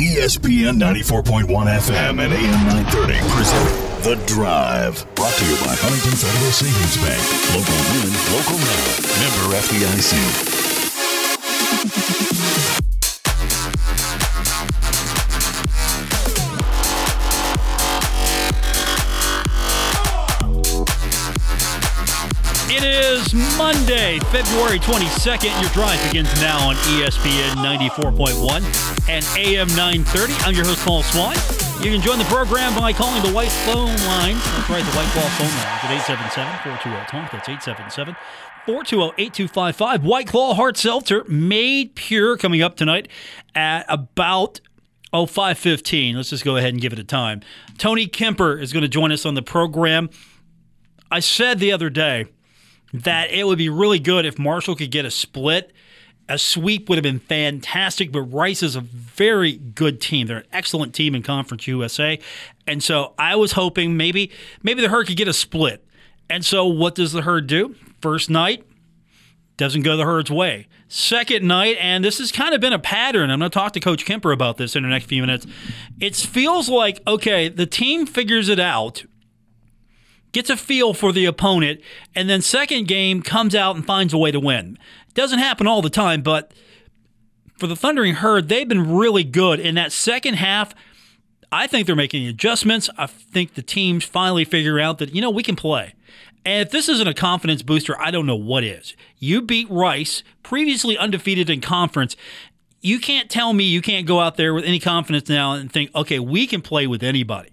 ESPN 94.1 FM and AM 930 present The Drive. Brought to you by Huntington Federal Savings Bank. Local women, local now. Member FDIC. Monday, February 22nd. Your drive begins now on ESPN 94.1 and AM 930. I'm your host, Paul Swann. You can join the program by calling the White Phone line. That's right, the White Claw phone line at 877-420-TALK. That's 877 420-8255. White Claw Hard Seltzer, made pure, coming up tonight at about Oh, 515. Let's just go ahead and give it a time. Tony Kemper is going to join us on the program. I said the other day that it would be really good if Marshall could get a split. A sweep would have been fantastic, but Rice is a very good team. They're an excellent team in Conference USA. And so I was hoping maybe maybe the herd could get a split. And so what does the herd do? First night, doesn't go the herd's way. Second night, and this has kind of been a pattern. I'm going to talk to Coach Kemper about this in the next few minutes. It feels like, okay, the team figures it out gets a feel for the opponent, and then second game comes out and finds a way to win. Doesn't happen all the time, but for the Thundering Herd, they've been really good in that second half. I think they're making adjustments. I think the teams finally figure out that, you know, we can play. And if this isn't a confidence booster, I don't know what is. You beat Rice, previously undefeated in conference. You can't tell me you can't go out there with any confidence now and think, okay, we can play with anybody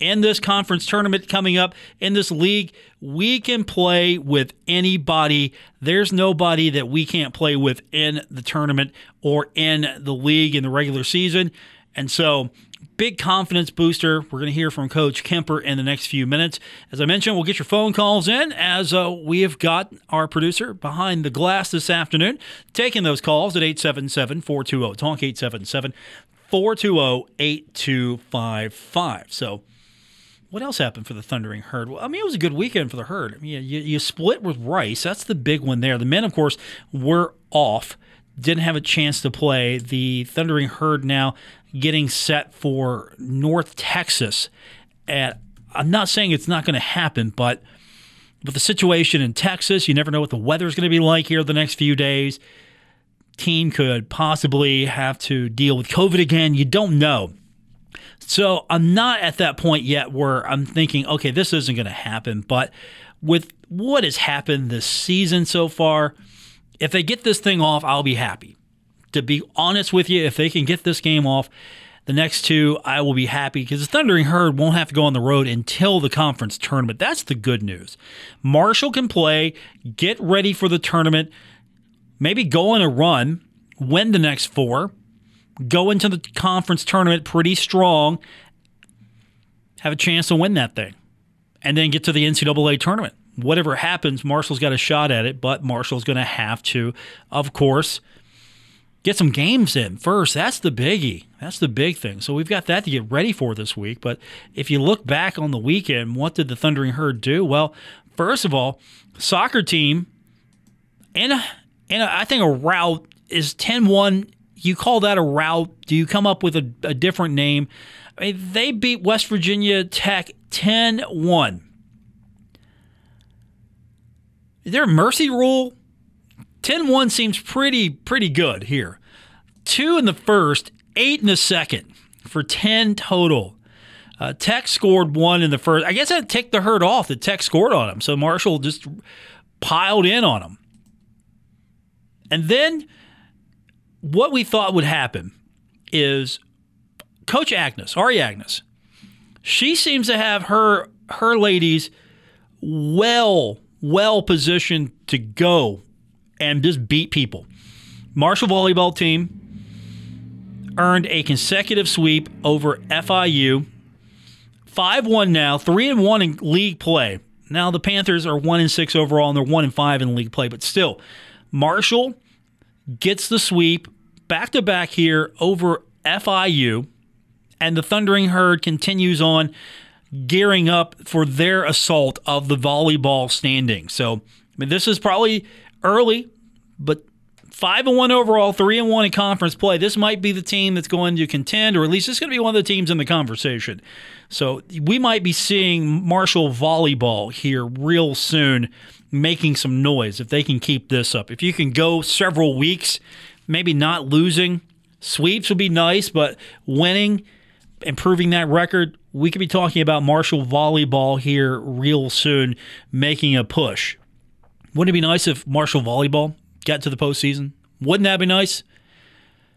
in this conference tournament coming up in this league, we can play with anybody. There's nobody that we can't play with in the tournament or in the league in the regular season. And so, big confidence booster. We're going to hear from Coach Kemper in the next few minutes. As I mentioned, we'll get your phone calls in as uh, we have got our producer behind the glass this afternoon taking those calls at 877 420 Talk 877 420 8255. So, what else happened for the Thundering Herd? Well, I mean, it was a good weekend for the Herd. I mean, you, you split with Rice. That's the big one there. The men, of course, were off, didn't have a chance to play. The Thundering Herd now getting set for North Texas. And I'm not saying it's not going to happen, but with the situation in Texas, you never know what the weather is going to be like here the next few days. Team could possibly have to deal with COVID again. You don't know. So I'm not at that point yet where I'm thinking, okay, this isn't going to happen. But with what has happened this season so far, if they get this thing off, I'll be happy. To be honest with you, if they can get this game off, the next two, I will be happy because the Thundering Herd won't have to go on the road until the conference tournament. That's the good news. Marshall can play, get ready for the tournament, maybe go on a run, win the next four, go into the conference tournament pretty strong, have a chance to win that thing, and then get to the NCAA tournament. Whatever happens, Marshall's got a shot at it, but Marshall's going to have to, of course, get some games in first. That's the biggie. That's the big thing. So we've got that to get ready for this week. But if you look back on the weekend, what did the Thundering Herd do? Well, first of all, soccer team, and, and I think a rout is 10 1 you call that a rout? Do you come up with a, a different name? I mean, they beat West Virginia Tech 10 1. Is there a mercy rule? 10 1 seems pretty, pretty good here. Two in the first, eight in the second for 10 total. Uh, Tech scored one in the first. I guess that ticked the herd off that Tech scored on them. So Marshall just piled in on them. And then what we thought would happen is Coach Agnes, Ari Agnes, she seems to have her her ladies well well positioned to go and just beat people. Marshall volleyball team earned a consecutive sweep over FIU. 5-1 now, 3 and 1 in league play. Now the Panthers are 1 and 6 overall and they're 1 and 5 in league play, but still Marshall gets the sweep back to back here over FIU, and the Thundering Herd continues on gearing up for their assault of the volleyball standing. So, I mean, this is probably early, but Five and one overall, three and one in conference play. This might be the team that's going to contend, or at least it's going to be one of the teams in the conversation. So we might be seeing Marshall volleyball here real soon, making some noise if they can keep this up. If you can go several weeks, maybe not losing, sweeps would be nice, but winning, improving that record, we could be talking about Marshall volleyball here real soon, making a push. Wouldn't it be nice if Marshall volleyball got to the postseason? Wouldn't that be nice?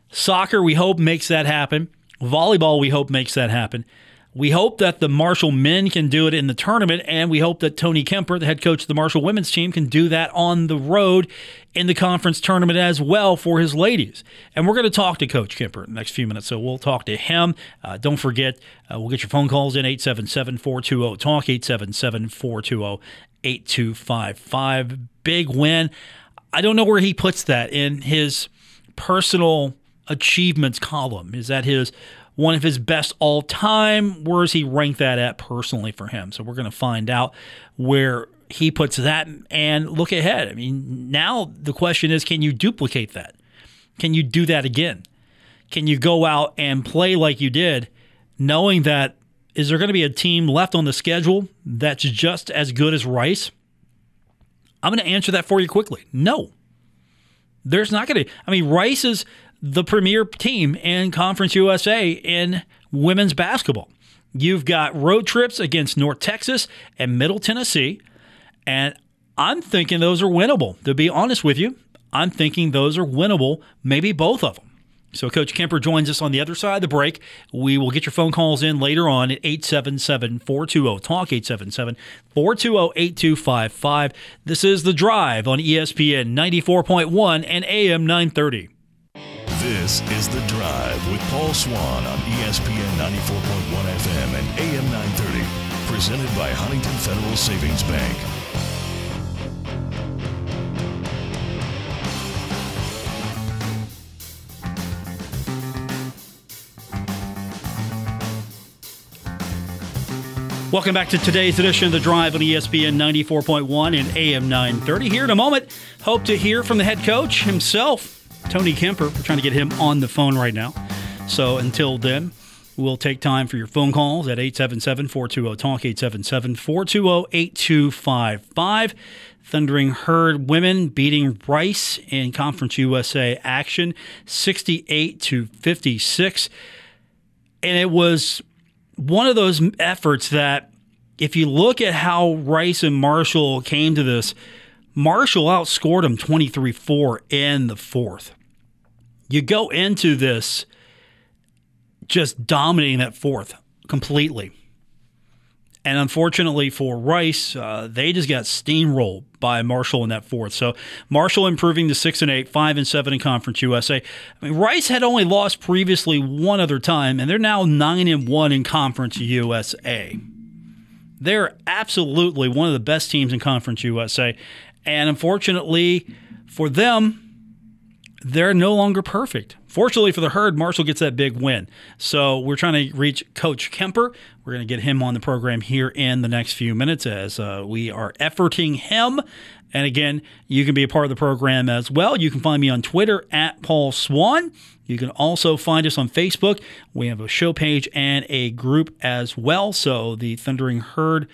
Soccer, we hope, makes that happen. Volleyball, we hope, makes that happen. We hope that the Marshall men can do it in the tournament, and we hope that Tony Kemper, the head coach of the Marshall women's team, can do that on the road in the conference tournament as well for his ladies. And we're going to talk to Coach Kemper in the next few minutes, so we'll talk to him. Uh, don't forget, uh, we'll get your phone calls in 877 420 TALK, 877 420 8255. Big win. I don't know where he puts that in his personal achievements column. Is that his one of his best all time? Where does he rank that at personally for him? So we're going to find out where he puts that and look ahead. I mean, now the question is can you duplicate that? Can you do that again? Can you go out and play like you did, knowing that is there going to be a team left on the schedule that's just as good as Rice? I'm going to answer that for you quickly. No. There's not going to. I mean, Rice is the premier team in Conference USA in women's basketball. You've got road trips against North Texas and Middle Tennessee, and I'm thinking those are winnable. To be honest with you, I'm thinking those are winnable, maybe both of them. So, Coach Kemper joins us on the other side of the break. We will get your phone calls in later on at 877 420 TALK, 877 420 8255. This is The Drive on ESPN 94.1 and AM 930. This is The Drive with Paul Swann on ESPN 94.1 FM and AM 930. Presented by Huntington Federal Savings Bank. Welcome back to today's edition of The Drive on ESPN 94.1 and AM 930. Here in a moment, hope to hear from the head coach himself, Tony Kemper. We're trying to get him on the phone right now. So until then, we'll take time for your phone calls at 877 420 TALK, 877 420 8255. Thundering Herd women beating Rice in Conference USA action 68 to 56. And it was one of those efforts that, if you look at how Rice and Marshall came to this, Marshall outscored them 23 4 in the fourth. You go into this just dominating that fourth completely. And unfortunately for Rice, uh, they just got steamrolled by Marshall in that fourth. So Marshall improving to six and eight, five and seven in Conference USA. I mean, Rice had only lost previously one other time, and they're now nine and one in Conference USA. They're absolutely one of the best teams in Conference USA, and unfortunately for them, they're no longer perfect. Fortunately for the herd, Marshall gets that big win. So we're trying to reach Coach Kemper. We're going to get him on the program here in the next few minutes as uh, we are efforting him. And again, you can be a part of the program as well. You can find me on Twitter at Paul Swann. You can also find us on Facebook. We have a show page and a group as well. So the Thundering Herd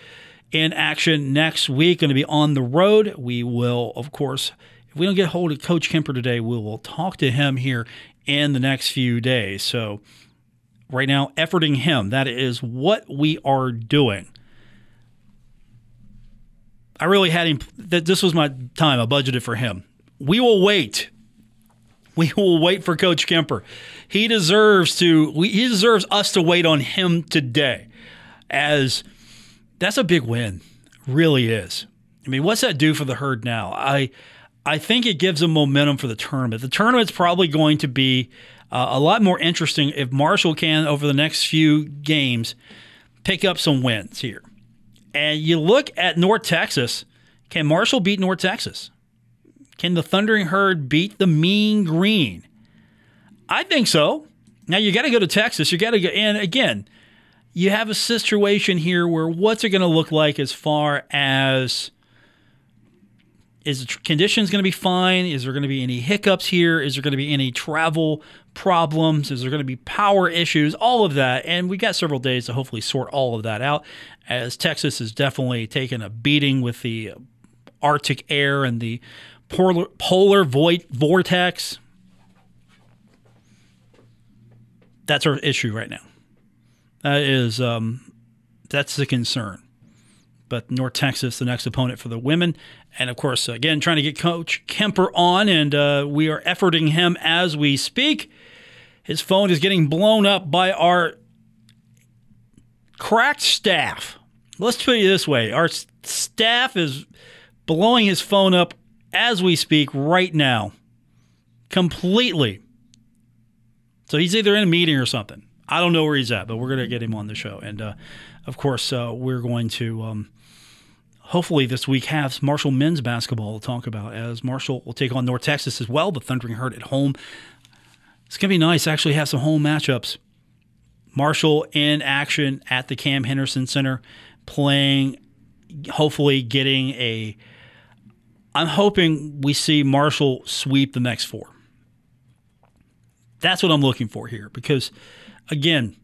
in action next week, going to be on the road. We will, of course, if we don't get hold of Coach Kemper today, we will talk to him here in the next few days. So, right now, efforting him, that is what we are doing. I really had him, that this was my time. I budgeted for him. We will wait. We will wait for Coach Kemper. He deserves to, he deserves us to wait on him today, as that's a big win. Really is. I mean, what's that do for the herd now? I, I think it gives them momentum for the tournament. The tournament's probably going to be uh, a lot more interesting if Marshall can, over the next few games, pick up some wins here. And you look at North Texas. Can Marshall beat North Texas? Can the Thundering Herd beat the Mean Green? I think so. Now you got to go to Texas. You got to go, and again, you have a situation here where what's it going to look like as far as is the conditions going to be fine? Is there going to be any hiccups here? Is there going to be any travel problems? Is there going to be power issues? All of that. And we got several days to hopefully sort all of that out as Texas has definitely taken a beating with the Arctic air and the polar, polar void, vortex. That's our issue right now. That is, um, that's the concern but North Texas, the next opponent for the women. And of course, again, trying to get Coach Kemper on, and uh, we are efforting him as we speak. His phone is getting blown up by our cracked staff. Let's put it this way our staff is blowing his phone up as we speak right now, completely. So he's either in a meeting or something. I don't know where he's at, but we're going to get him on the show. And uh, of course, uh, we're going to um, hopefully this week have Marshall men's basketball to talk about as Marshall will take on North Texas as well. The Thundering Herd at home. It's going to be nice to actually have some home matchups. Marshall in action at the Cam Henderson Center, playing, hopefully getting a. I'm hoping we see Marshall sweep the next four. That's what I'm looking for here because, again,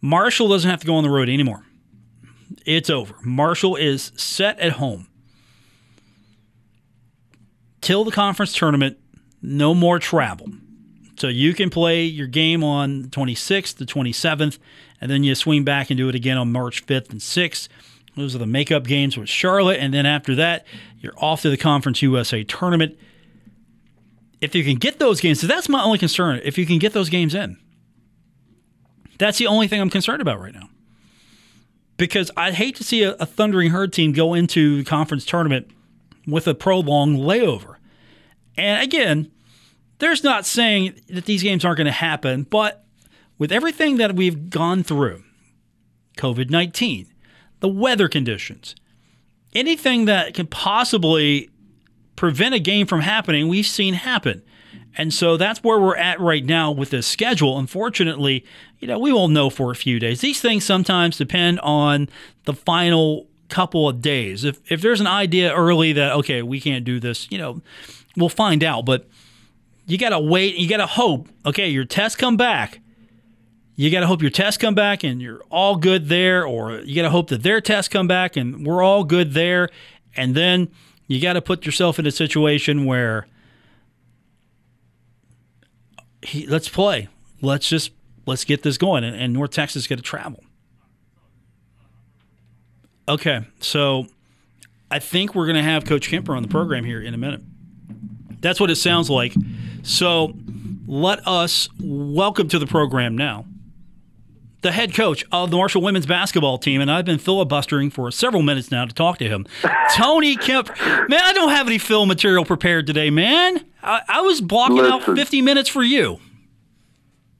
Marshall doesn't have to go on the road anymore. It's over. Marshall is set at home. Till the conference tournament, no more travel. So you can play your game on the 26th, the 27th, and then you swing back and do it again on March 5th and 6th. Those are the makeup games with Charlotte. And then after that, you're off to the Conference USA tournament. If you can get those games, so that's my only concern. If you can get those games in, that's the only thing I'm concerned about right now because I'd hate to see a, a Thundering Herd team go into the conference tournament with a prolonged layover. And again, there's not saying that these games aren't going to happen, but with everything that we've gone through COVID 19, the weather conditions, anything that can possibly prevent a game from happening, we've seen happen. And so that's where we're at right now with this schedule. Unfortunately, you know, we won't know for a few days. These things sometimes depend on the final couple of days. If if there's an idea early that okay, we can't do this, you know, we'll find out, but you got to wait, you got to hope, okay, your tests come back. You got to hope your tests come back and you're all good there or you got to hope that their tests come back and we're all good there and then you got to put yourself in a situation where he, let's play. Let's just let's get this going. And, and North Texas got to travel. Okay, so I think we're going to have Coach Kemper on the program here in a minute. That's what it sounds like. So let us welcome to the program now the head coach of the Marshall women's basketball team, and I've been filibustering for several minutes now to talk to him. Tony Kemp, man, I don't have any film material prepared today, man. I, I was blocking listen, out 50 minutes for you.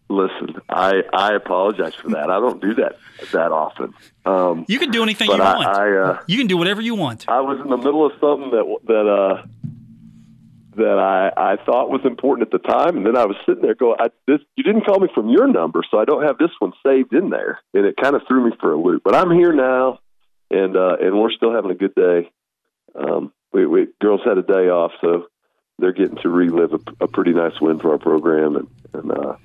Listen, I I apologize for that. I don't do that that often. Um, you can do anything you I, want. I, uh, you can do whatever you want. I was in the middle of something that that uh, that I, I thought was important at the time, and then I was sitting there going, I, "This you didn't call me from your number, so I don't have this one saved in there," and it kind of threw me for a loop. But I'm here now, and uh, and we're still having a good day. Um, we, we girls had a day off, so they're getting to relive a, a pretty nice win for our program, and, and uh,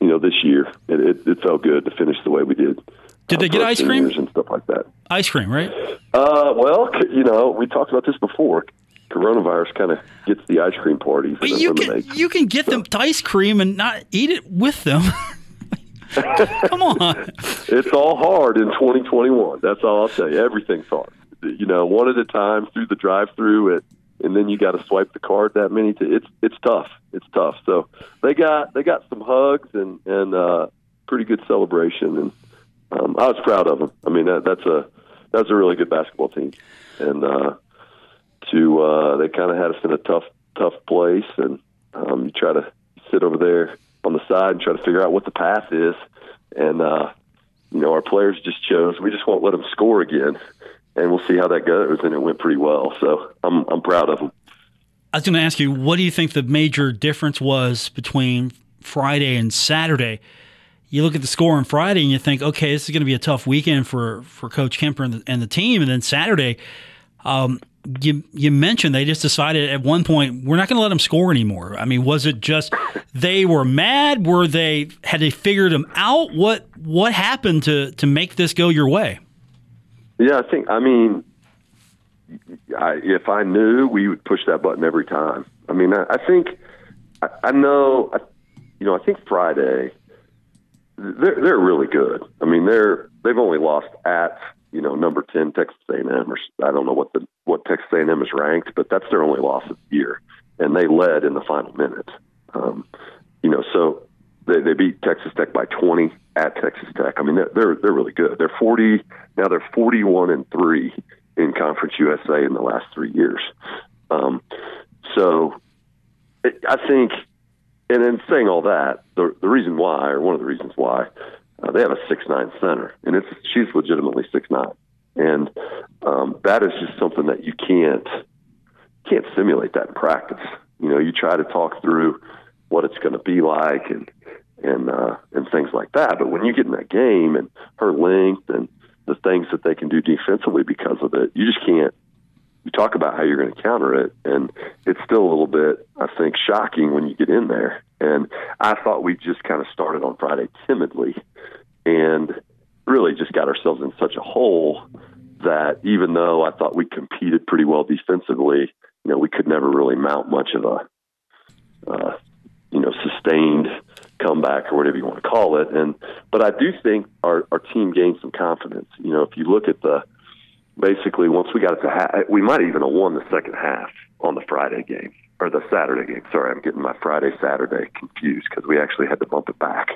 you know this year it, it, it felt good to finish the way we did. Did they get ice cream and stuff like that? Ice cream, right? Uh, well, you know, we talked about this before coronavirus kind of gets the ice cream parties. But you can you can get so. them ice cream and not eat it with them. Come on. It's all hard in 2021. That's all I'll tell you. Everything's hard. You know, one at a time through the drive-through it, and then you got to swipe the card that many. To, it's it's tough. It's tough. So they got they got some hugs and and uh, pretty good celebration, and um, I was proud of them. I mean, that, that's a that's a really good basketball team, and uh, to uh, they kind of had us in a tough tough place, and um, you try to sit over there on the side and try to figure out what the path is, and uh, you know our players just chose we just won't let them score again, and we'll see how that goes, and it went pretty well, so I'm I'm proud of them. I was going to ask you, what do you think the major difference was between Friday and Saturday? You look at the score on Friday and you think, okay, this is going to be a tough weekend for, for Coach Kemper and the, and the team. And then Saturday, um, you you mentioned they just decided at one point we're not going to let them score anymore. I mean, was it just they were mad? Were they had they figured them out? What what happened to to make this go your way? Yeah, I think I mean, I, if I knew, we would push that button every time. I mean, I, I think I, I know. I, you know, I think Friday they're they're really good. I mean, they're they've only lost at you know number ten Texas A&M or I don't know what the what Texas A&M is ranked, but that's their only loss of the year, and they led in the final minute. Um, you know, so they, they beat Texas Tech by 20 at Texas Tech. I mean, they're they're, they're really good. They're 40 now. They're 41 and three in Conference USA in the last three years. Um, so it, I think, and in saying all that, the the reason why, or one of the reasons why, uh, they have a six nine center, and it's she's legitimately six nine, and um, that is just something that you can't can't simulate that in practice. You know, you try to talk through what it's going to be like and and uh, and things like that, but when you get in that game and her length and the things that they can do defensively because of it, you just can't. You talk about how you're going to counter it, and it's still a little bit, I think, shocking when you get in there. And I thought we just kind of started on Friday timidly, and really just got ourselves in such a hole that even though I thought we competed pretty well defensively, you know, we could never really mount much of a, uh, you know, sustained comeback or whatever you want to call it. And but I do think our our team gained some confidence. You know, if you look at the basically once we got it to half, we might even have won the second half on the Friday game or the Saturday game. Sorry, I'm getting my Friday Saturday confused because we actually had to bump it back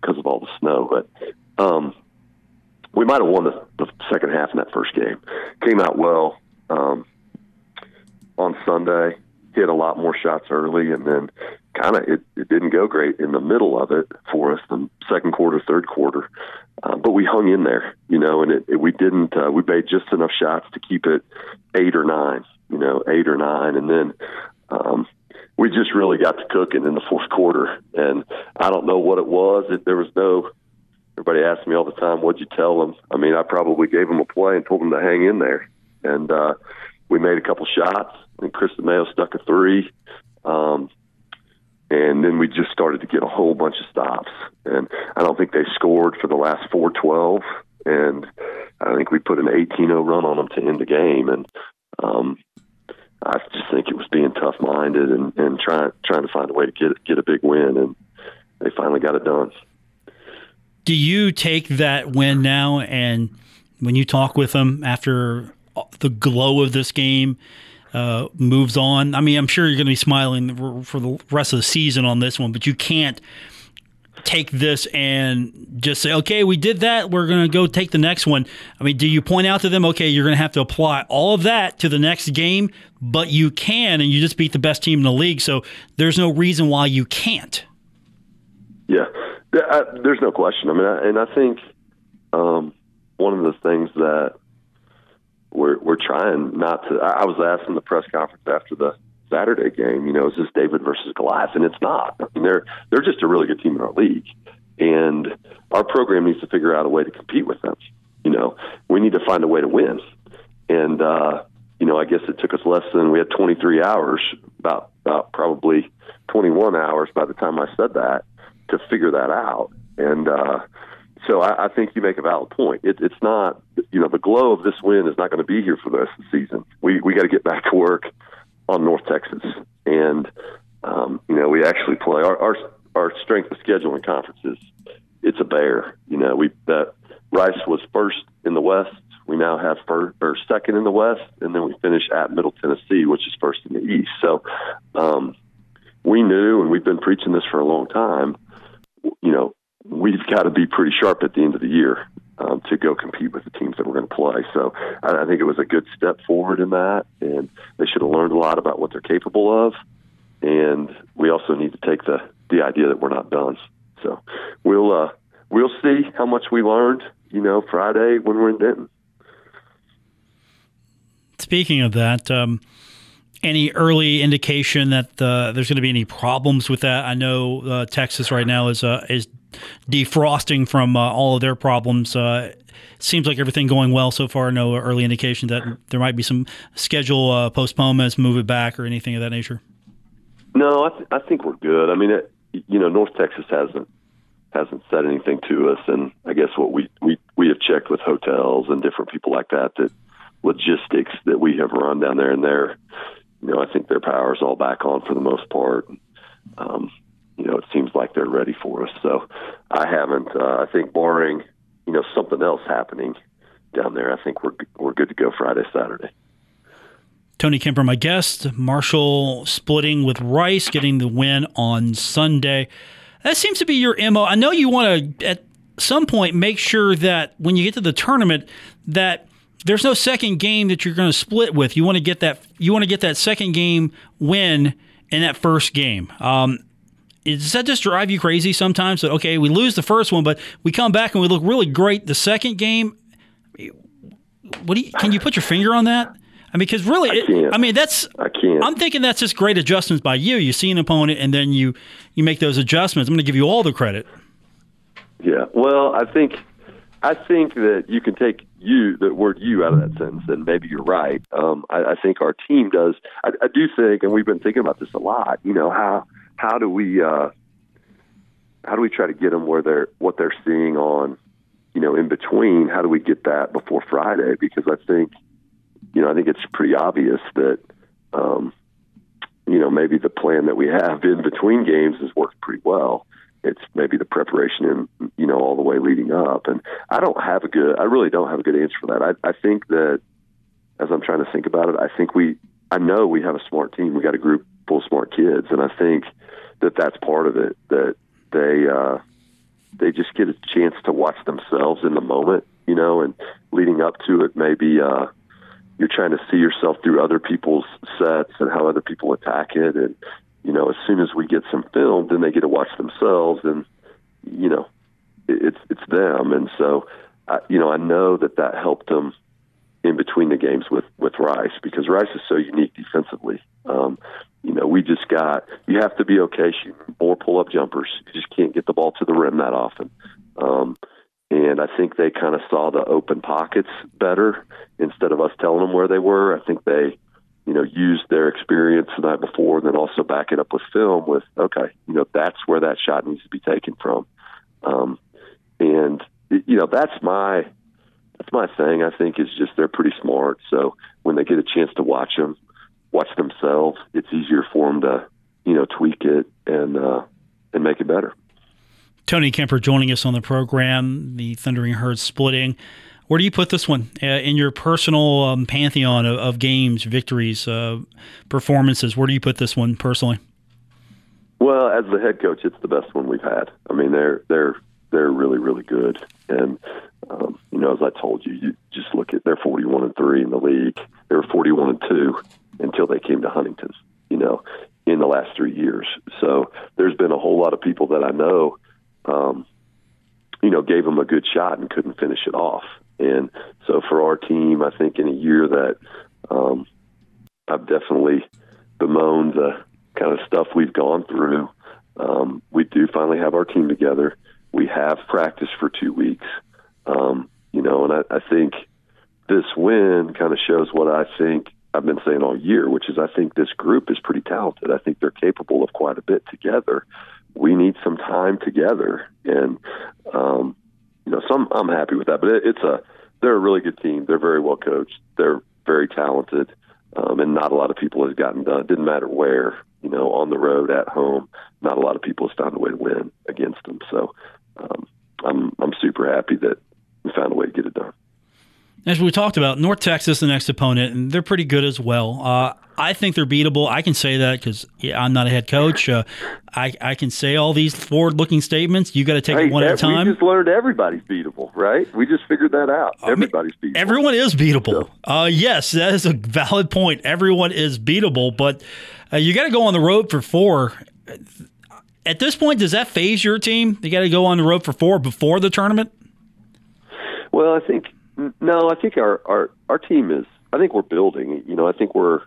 because of all the snow. But um, we might have won the, the second half in that first game. Came out well um, on Sunday. Hit a lot more shots early, and then kind of it, it didn't go great in the middle of it for us. The second quarter, third quarter, uh, but we hung in there, you know, and it, it, we didn't. Uh, we made just enough shots to keep it eight or nine, you know, eight or nine, and then um, we just really got to cooking in the fourth quarter. And I don't know what it was. It, there was no. Everybody asks me all the time, "What'd you tell them?" I mean, I probably gave them a play and told them to hang in there, and uh, we made a couple shots. And Kristen Mayo stuck a three. Um, and then we just started to get a whole bunch of stops. And I don't think they scored for the last four twelve, and I think we put an 18-0 run on them to end the game. And um, I just think it was being tough minded and, and trying trying to find a way to get get a big win, and they finally got it done. Do you take that win now, and when you talk with them after the glow of this game? Uh, moves on. I mean, I'm sure you're going to be smiling for the rest of the season on this one, but you can't take this and just say, okay, we did that. We're going to go take the next one. I mean, do you point out to them, okay, you're going to have to apply all of that to the next game, but you can, and you just beat the best team in the league. So there's no reason why you can't. Yeah, there's no question. I mean, and I think um, one of the things that we're we're trying not to. I was asked in the press conference after the Saturday game, you know, is this David versus Goliath? And it's not. I mean, they're they're just a really good team in our league, and our program needs to figure out a way to compete with them. You know, we need to find a way to win, and uh, you know, I guess it took us less than we had 23 hours, about about probably 21 hours by the time I said that to figure that out, and. uh so I, I think you make a valid point. It, it's not, you know, the glow of this win is not going to be here for the rest of the season. We we got to get back to work on North Texas, and um, you know, we actually play our our, our strength of schedule in conferences. It's a bear. You know, we that Rice was first in the West. We now have first or second in the West, and then we finish at Middle Tennessee, which is first in the East. So um, we knew, and we've been preaching this for a long time. You know, we've got to be pretty sharp at the end of the year um, to go compete with the teams that we're going to play. So I, I think it was a good step forward in that, and they should have learned a lot about what they're capable of. And we also need to take the the idea that we're not done. So we'll uh, we'll see how much we learned. You know, Friday when we're in Denton. Speaking of that. Um any early indication that uh, there's going to be any problems with that? I know uh, Texas right now is uh, is defrosting from uh, all of their problems. Uh, seems like everything going well so far. No early indication that there might be some schedule uh, postponements, move it back, or anything of that nature. No, I, th- I think we're good. I mean, it, you know, North Texas hasn't hasn't said anything to us, and I guess what we we we have checked with hotels and different people like that that logistics that we have run down there, and they're, you know, I think their power is all back on for the most part. Um, you know, it seems like they're ready for us. So I haven't. Uh, I think barring you know something else happening down there, I think we're we're good to go Friday, Saturday. Tony Kemper, my guest. Marshall splitting with Rice, getting the win on Sunday. That seems to be your mo. I know you want to at some point make sure that when you get to the tournament that there's no second game that you're going to split with. You want to get that. You want to get that second game win in that first game. Um, does that just drive you crazy sometimes? That okay, we lose the first one, but we come back and we look really great the second game. What do you, can you put your finger on that? I mean, because really, I, it, I, mean, that's I can't. I'm thinking that's just great adjustments by you. You see an opponent and then you you make those adjustments. I'm going to give you all the credit. Yeah, well, I think I think that you can take you the word you out of that sentence, then maybe you're right. Um, I, I think our team does. I, I do think, and we've been thinking about this a lot. You know how how do we uh, how do we try to get them where they're what they're seeing on you know in between? How do we get that before Friday? Because I think you know I think it's pretty obvious that um, you know maybe the plan that we have in between games has worked pretty well. It's maybe the preparation and you know all the way leading up, and I don't have a good. I really don't have a good answer for that. I, I think that as I'm trying to think about it, I think we. I know we have a smart team. We got a group full of smart kids, and I think that that's part of it. That they uh, they just get a chance to watch themselves in the moment, you know, and leading up to it, maybe uh, you're trying to see yourself through other people's sets and how other people attack it, and you know, as soon as we get some film, then they get to watch themselves, and you know, it's it's them, and so. I, you know, I know that that helped them in between the games with with Rice because Rice is so unique defensively. Um, you know, we just got you have to be okay shooting more pull up jumpers. You just can't get the ball to the rim that often. Um, and I think they kind of saw the open pockets better instead of us telling them where they were. I think they, you know, use their experience the night before and then also back it up with film with, okay, you know, that's where that shot needs to be taken from. Um, and, you know, that's my, that's my thing. I think is just they're pretty smart. So when they get a chance to watch them, watch themselves, it's easier for them to, you know, tweak it and uh, and make it better. Tony Kemper joining us on the program. The Thundering Herd splitting. Where do you put this one uh, in your personal um, pantheon of, of, games, victories, uh, performances? Where do you put this one personally? Well, as the head coach, it's the best one we've had. I mean, they're they're they're really really good, and um, you know, as I told you, you just look at they're forty one and three in the league. They were forty one and two until they came to Huntington, you know, in the last three years. So there's been a whole lot of people that I know, um, you know, gave them a good shot and couldn't finish it off. And so for our team, I think in a year that um, I've definitely bemoaned the kind of stuff we've gone through. Um, we do finally have our team together. We have practiced for two weeks, um, you know, and I, I think this win kind of shows what I think I've been saying all year, which is I think this group is pretty talented. I think they're capable of quite a bit together. We need some time together, and um, you know, some I'm happy with that. But it, it's a they're a really good team. They're very well coached. They're very talented, um, and not a lot of people has gotten done. Didn't matter where, you know, on the road, at home. Not a lot of people has found a way to win against them. So um, I'm I'm super happy that we found a way to get it done as we talked about, North Texas, the next opponent, and they're pretty good as well. Uh, I think they're beatable. I can say that because yeah, I'm not a head coach. Uh, I, I can say all these forward-looking statements. You got to take hey, it one at a time. We just learned everybody's beatable, right? We just figured that out. Everybody's beatable. Everyone is beatable. So. Uh, yes, that is a valid point. Everyone is beatable, but uh, you got to go on the road for four. At this point, does that faze your team? You got to go on the road for four before the tournament. Well, I think no, I think our, our our team is. I think we're building. You know, I think we're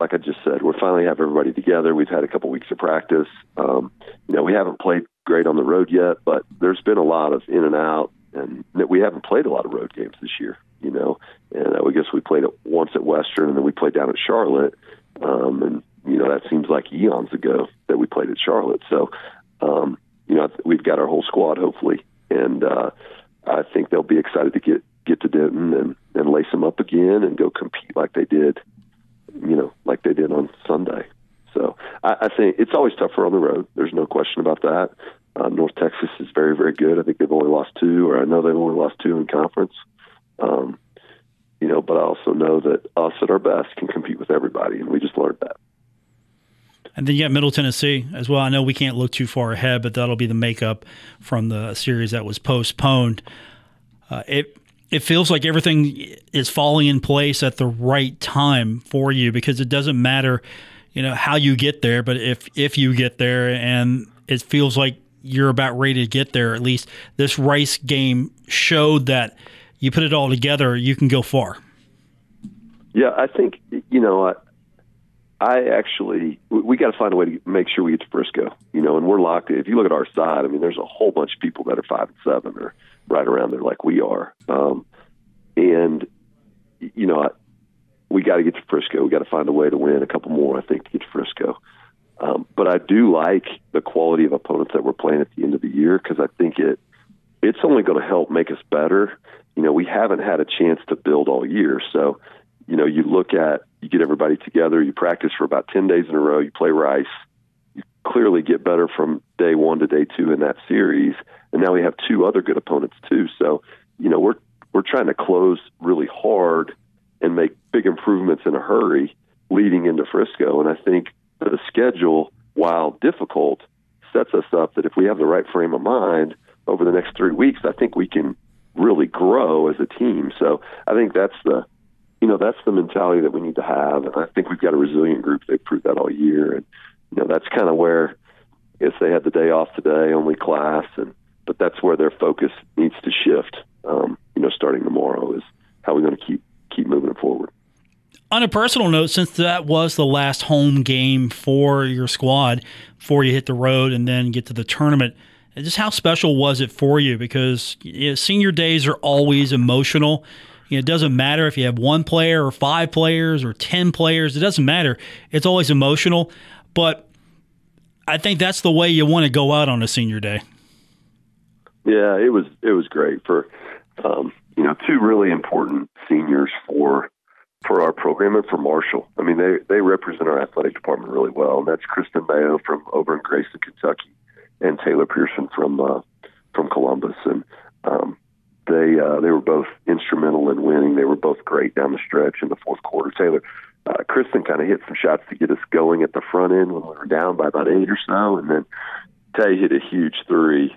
like I just said, we're finally have everybody together. We've had a couple weeks of practice. Um, you know, we haven't played great on the road yet, but there's been a lot of in and out, and we haven't played a lot of road games this year. You know, and I guess we played it once at Western, and then we played down at Charlotte. Um, and you know, that seems like eons ago that we played at Charlotte. So, um, you know, we've got our whole squad hopefully, and uh, I think they'll be excited to get get to Denton and and lace them up again and go compete like they did you know, like they did on Sunday. So I, I think it's always tougher on the road. There's no question about that. Uh, North Texas is very, very good. I think they've only lost two, or I know they've only lost two in conference. Um, you know, but I also know that us at our best can compete with everybody, and we just learned that. And then you got Middle Tennessee as well. I know we can't look too far ahead, but that'll be the makeup from the series that was postponed. Uh, it it feels like everything is falling in place at the right time for you because it doesn't matter, you know, how you get there, but if if you get there and it feels like you're about ready to get there, at least this Rice game showed that you put it all together, you can go far. Yeah, I think you know, I, actually we got to find a way to make sure we get to Frisco, you know, and we're locked. If you look at our side, I mean, there's a whole bunch of people that are five and seven or right around there like we are. Um, and, you know, I, we got to get to Frisco. We got to find a way to win a couple more, I think, to get to Frisco. Um, but I do like the quality of opponents that we're playing at the end of the year because I think it it's only going to help make us better. You know, we haven't had a chance to build all year, so you know, you look at you get everybody together, you practice for about ten days in a row, you play Rice, you clearly get better from day one to day two in that series, and now we have two other good opponents too. So, you know, we're we're trying to close really hard and make big improvements in a hurry leading into Frisco. And I think the schedule, while difficult, sets us up that if we have the right frame of mind over the next three weeks, I think we can really grow as a team. So I think that's the you know that's the mentality that we need to have, and I think we've got a resilient group. They've proved that all year, and you know that's kind of where if they had the day off today, only class, and but that's where their focus needs to shift. Um, you know, starting tomorrow is how we're going to keep keep moving it forward. On a personal note, since that was the last home game for your squad before you hit the road and then get to the tournament, just how special was it for you? Because you know, senior days are always emotional. You know, it doesn't matter if you have one player or five players or 10 players, it doesn't matter. It's always emotional. But I think that's the way you want to go out on a senior day. Yeah, it was it was great for um, you know two really important seniors for for our program and for Marshall. I mean, they they represent our athletic department really well, and that's Kristen Mayo from over in Grayson, Kentucky, and Taylor Pearson from uh, from Columbus, and um, they uh, they were both instrumental in winning. They were both great down the stretch in the fourth quarter. Taylor uh, Kristen kind of hit some shots to get us going at the front end when we were down by about eight or so, and then Tay hit a huge three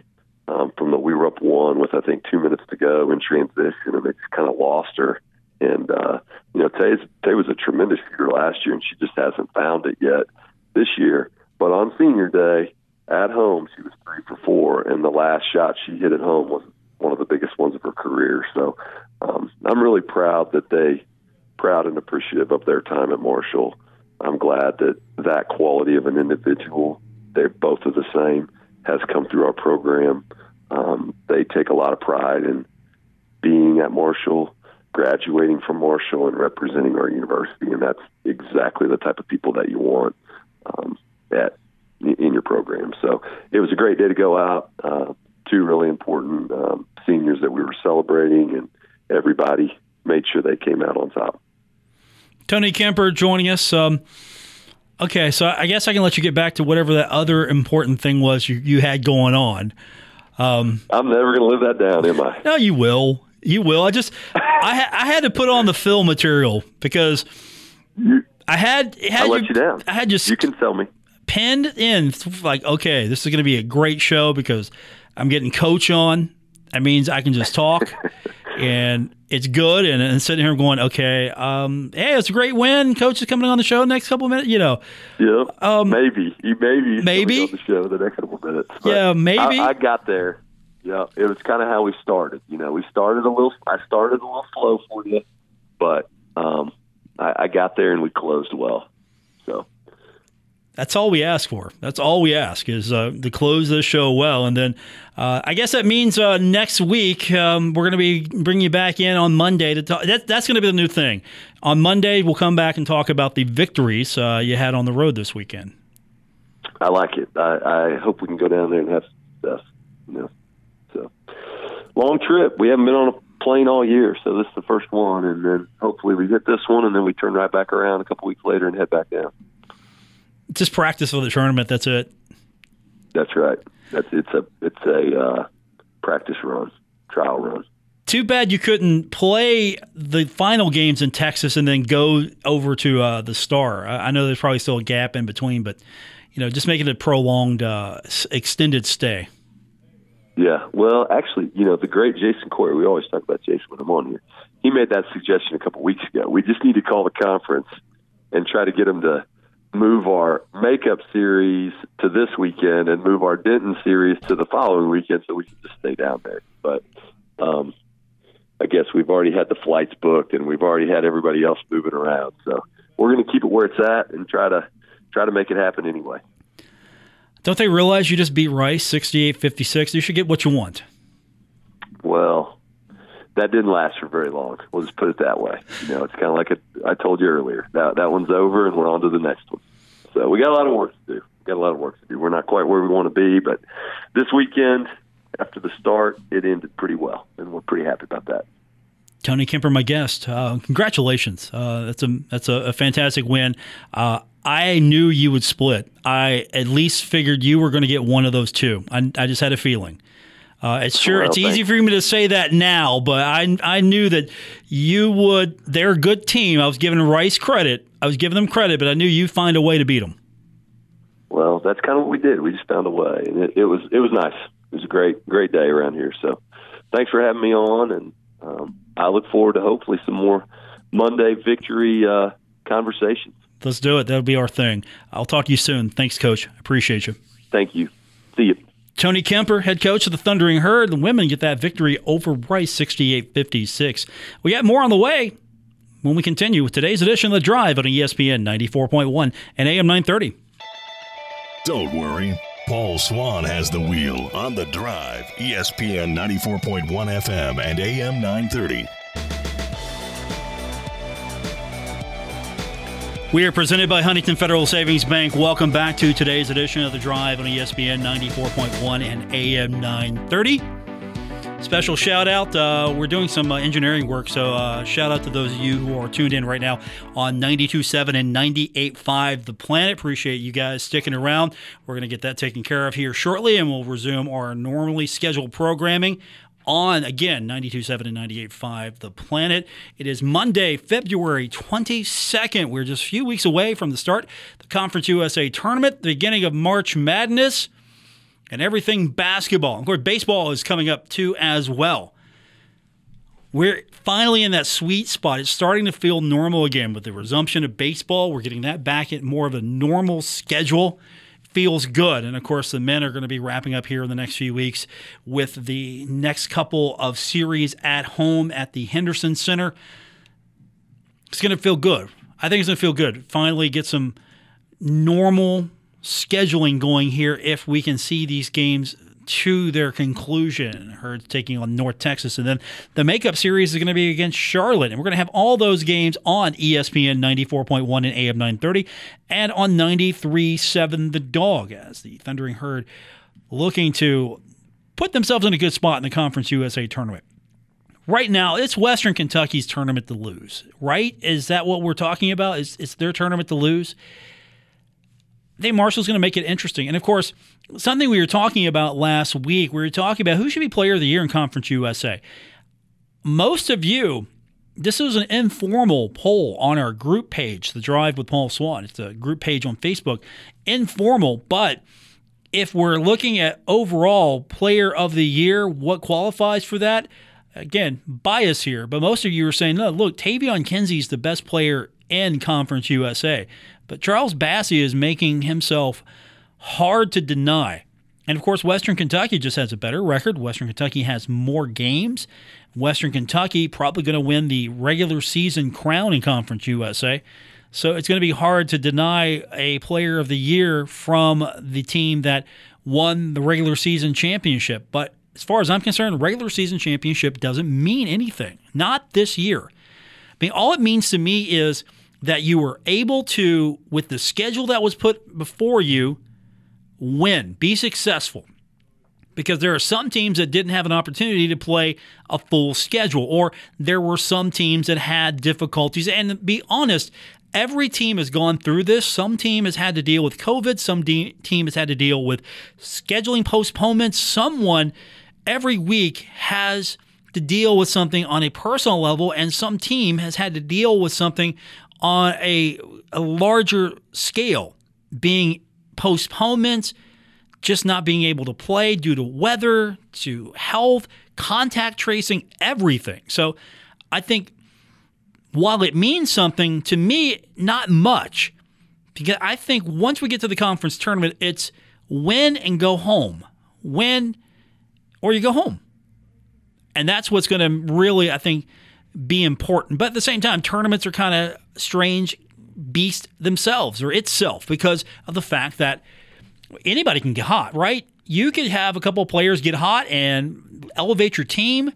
um, from the we were up one with I think two minutes to go in transition, and it kind of lost her. And uh, you know, Tay Tay was a tremendous shooter last year, and she just hasn't found it yet this year. But on senior day at home, she was three for four, and the last shot she hit at home was one of the biggest ones of her career. So um, I'm really proud that they proud and appreciative of their time at Marshall. I'm glad that that quality of an individual, they both are the same, has come through our program. Um, they take a lot of pride in being at Marshall, graduating from Marshall, and representing our university, and that's exactly the type of people that you want um, at in your program. So it was a great day to go out. Uh, two really important um, seniors that we were celebrating, and everybody made sure they came out on top. Tony Kemper joining us. Um, okay, so I guess I can let you get back to whatever that other important thing was you, you had going on. Um, I'm never going to live that down, am I? No, you will. You will. I just I, ha- I had to put on the fill material because you, I had had I let you, you down. I had just you can tell me pinned in like okay, this is going to be a great show because I'm getting coach on. That means I can just talk. and it's good. And, and sitting here going, okay, um, hey, it's a great win. Coach is coming on the show next couple of minutes. You know, yeah, um, maybe, maybe, maybe on the show the next couple of minutes. But yeah, maybe. I, I got there. Yeah, it was kind of how we started. You know, we started a little. I started a little slow for you, but um, I, I got there and we closed well. So that's all we ask for. That's all we ask is uh, to close this show well, and then uh, I guess that means uh, next week um, we're going to be bringing you back in on Monday to talk. That, that's going to be the new thing. On Monday, we'll come back and talk about the victories uh, you had on the road this weekend. I like it. I, I hope we can go down there and have success. You know, so long trip. We haven't been on a plane all year, so this is the first one, and then hopefully we get this one, and then we turn right back around a couple weeks later and head back down just practice for the tournament. That's it. That's right. That's it's a it's a uh, practice run, trial run. Too bad you couldn't play the final games in Texas and then go over to uh, the Star. I know there's probably still a gap in between, but you know, just making it a prolonged, uh, extended stay. Yeah, well, actually, you know, the great Jason Corey. We always talk about Jason when I'm on here. He made that suggestion a couple weeks ago. We just need to call the conference and try to get them to move our makeup series to this weekend and move our Denton series to the following weekend so we can just stay down there. But um, I guess we've already had the flights booked and we've already had everybody else moving around. So we're going to keep it where it's at and try to try to make it happen anyway. Don't they realize you just beat Rice 68-56? You should get what you want. Well, that didn't last for very long. We'll just put it that way. You know, it's kind of like a, I told you earlier. That that one's over, and we're on to the next one. So we got a lot of work to do. We got a lot of work to do. We're not quite where we want to be, but this weekend, after the start, it ended pretty well, and we're pretty happy about that. Tony Kemper, my guest. Uh, congratulations. Uh, that's a that's a, a fantastic win. Uh, I knew you would split. I at least figured you were going to get one of those two. I, I just had a feeling. Uh, it's sure well, it's easy for me to say that now, but I I knew that you would. They're a good team. I was giving Rice credit. I was giving them credit, but I knew you'd find a way to beat them. Well, that's kind of what we did. We just found a way, and it, it was it was nice. It was a great great day around here. So, thanks for having me on, and um, I look forward to hopefully some more Monday victory uh, conversations. Let's do it. That'll be our thing. I'll talk to you soon. Thanks, Coach. Appreciate you. Thank you. See you. Tony Kemper, head coach of the Thundering Herd. The women get that victory over Rice 68 56. We got more on the way when we continue with today's edition of The Drive on ESPN 94.1 and AM 930. Don't worry. Paul Swann has the wheel on The Drive, ESPN 94.1 FM and AM 930. We are presented by Huntington Federal Savings Bank. Welcome back to today's edition of The Drive on ESPN 94.1 and AM 930. Special shout out. Uh, we're doing some uh, engineering work, so uh, shout out to those of you who are tuned in right now on 92.7 and 98.5 The Planet. Appreciate you guys sticking around. We're going to get that taken care of here shortly, and we'll resume our normally scheduled programming on again 92.7 and 98.5 The Planet. It is Monday, February 22nd. We're just a few weeks away from the start the Conference USA tournament, the beginning of March Madness, and everything basketball. Of course, baseball is coming up too as well. We're finally in that sweet spot. It's starting to feel normal again with the resumption of baseball. We're getting that back at more of a normal schedule feels good. And of course, the men are going to be wrapping up here in the next few weeks with the next couple of series at home at the Henderson Center. It's going to feel good. I think it's going to feel good. Finally, get some normal scheduling going here if we can see these games to their conclusion. Herd taking on North Texas. And then the makeup series is going to be against Charlotte. And we're going to have all those games on ESPN 94.1 and AM 930 and on 93.7 The Dog as the Thundering Herd looking to put themselves in a good spot in the Conference USA tournament. Right now, it's Western Kentucky's tournament to lose, right? Is that what we're talking about? Is it's their tournament to lose? I think Marshall's going to make it interesting. And of course, something we were talking about last week, we were talking about who should be player of the year in Conference USA. Most of you, this was an informal poll on our group page, The Drive with Paul Swann. It's a group page on Facebook. Informal, but if we're looking at overall player of the year, what qualifies for that? Again, bias here, but most of you are saying, no, look, Taevion Kinsey's the best player in Conference USA. But Charles Bassey is making himself hard to deny. And of course, Western Kentucky just has a better record. Western Kentucky has more games. Western Kentucky probably going to win the regular season crown in Conference USA. So it's going to be hard to deny a player of the year from the team that won the regular season championship. But as far as I'm concerned, regular season championship doesn't mean anything. Not this year. I mean, all it means to me is that you were able to, with the schedule that was put before you, win, be successful. Because there are some teams that didn't have an opportunity to play a full schedule, or there were some teams that had difficulties. And be honest, every team has gone through this. Some team has had to deal with COVID, some de- team has had to deal with scheduling postponements. Someone every week has to deal with something on a personal level, and some team has had to deal with something on a, a larger scale, being postponements, just not being able to play due to weather, to health, contact tracing, everything. So I think while it means something, to me, not much. Because I think once we get to the conference tournament, it's win and go home. Win or you go home. And that's what's going to really, I think, be important. But at the same time, tournaments are kind of strange beast themselves or itself because of the fact that anybody can get hot, right? You could have a couple players get hot and elevate your team.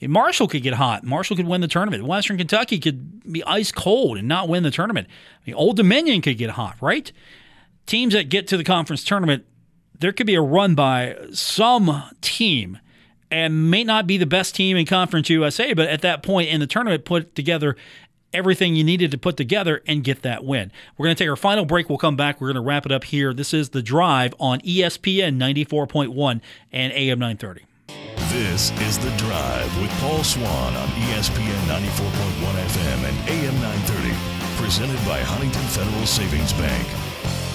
Marshall could get hot. Marshall could win the tournament. Western Kentucky could be ice cold and not win the tournament. I mean, Old Dominion could get hot, right? Teams that get to the conference tournament, there could be a run by some team and may not be the best team in Conference USA, but at that point in the tournament, put together everything you needed to put together and get that win. We're going to take our final break. We'll come back. We're going to wrap it up here. This is The Drive on ESPN 94.1 and AM 930. This is The Drive with Paul Swann on ESPN 94.1 FM and AM 930. Presented by Huntington Federal Savings Bank.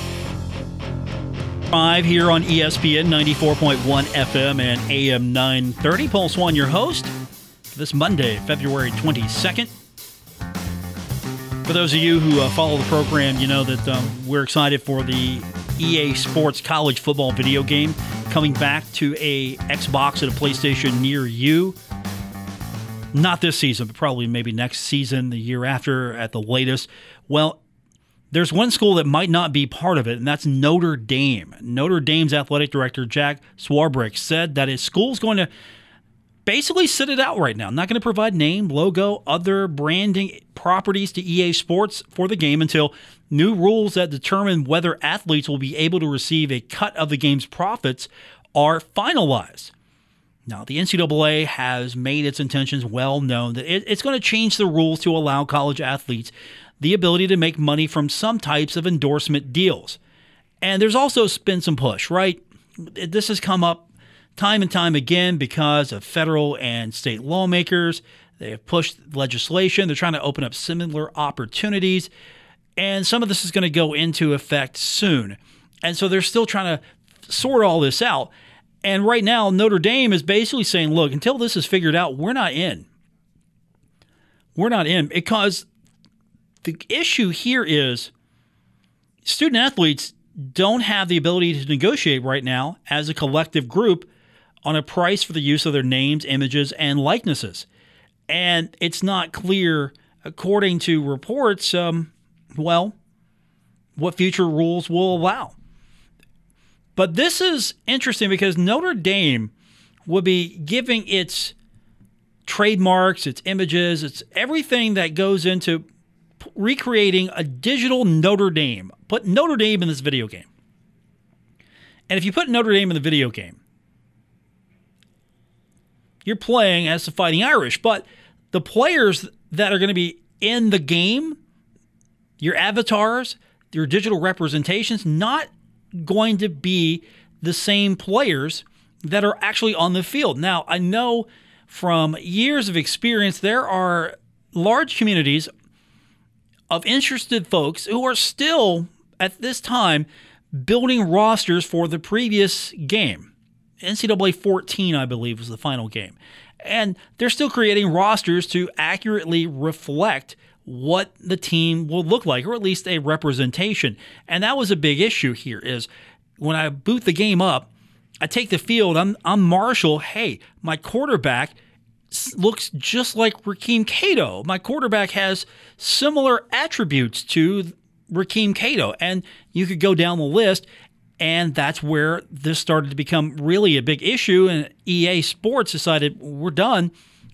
Five here on ESPN 94.1 FM and AM 930. Paul Swann, your host, this Monday, February 22nd. For those of you who uh, follow the program, you know that um, we're excited for the EA Sports college football video game coming back to a Xbox and a PlayStation near you. Not this season, but probably maybe next season, the year after at the latest. Well, there's one school that might not be part of it, and that's Notre Dame. Notre Dame's athletic director, Jack Swarbrick, said that his school's going to basically sit it out right now. Not going to provide name, logo, other branding properties to EA Sports for the game until new rules that determine whether athletes will be able to receive a cut of the game's profits are finalized. Now, the NCAA has made its intentions well known that it's going to change the rules to allow college athletes the ability to make money from some types of endorsement deals. And there's also been some push, right? This has come up time and time again because of federal and state lawmakers. They have pushed legislation. They're trying to open up similar opportunities. And some of this is going to go into effect soon. And so they're still trying to sort all this out. And right now, Notre Dame is basically saying, look, until this is figured out, we're not in. We're not in because the issue here is student athletes don't have the ability to negotiate right now as a collective group on a price for the use of their names, images, and likenesses. And it's not clear, according to reports, um, well, what future rules will allow. But this is interesting because Notre Dame will be giving its trademarks, its images, its everything that goes into recreating a digital Notre Dame. Put Notre Dame in this video game. And if you put Notre Dame in the video game, you're playing as the Fighting Irish, but the players that are going to be in the game, your avatars, your digital representations, not going to be the same players that are actually on the field. Now, I know from years of experience, there are large communities of interested folks who are still, at this time, building rosters for the previous game. NCAA 14, I believe, was the final game. And they're still creating rosters to accurately reflect what the team will look like, or at least a representation. And that was a big issue here is when I boot the game up, I take the field, I'm, I'm Marshall. Hey, my quarterback looks just like Rakeem Cato. My quarterback has similar attributes to Rakeem Cato. And you could go down the list, and that's where this started to become really a big issue. And EA Sports decided, we're done.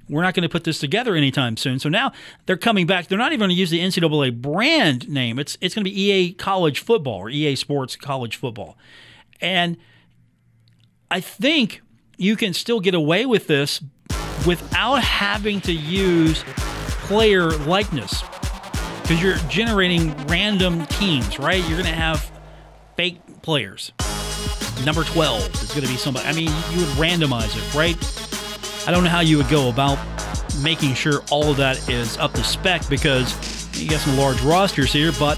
We're not going to put this together anytime soon. So now they're coming back. They're not even going to use the NCAA brand name. It's it's going to be EA College Football or EA Sports College Football. And I think you can still get away with this without having to use player likeness because you're generating random teams, right? You're going to have fake players. Number 12 is going to be somebody. I mean, you would randomize it, right? I don't know how you would go about making sure all of that is up to spec because you got some large rosters here, but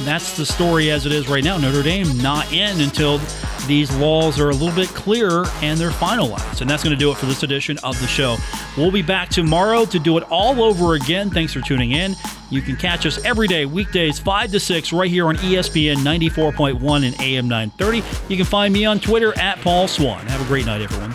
that's the story as it is right now. Notre Dame not in until these laws are a little bit clearer and they're finalized. And that's going to do it for this edition of the show. We'll be back tomorrow to do it all over again. Thanks for tuning in. You can catch us every day, weekdays 5 to 6, right here on ESPN 94.1 and AM 930. You can find me on Twitter at Paul Swann. Have a great night, everyone.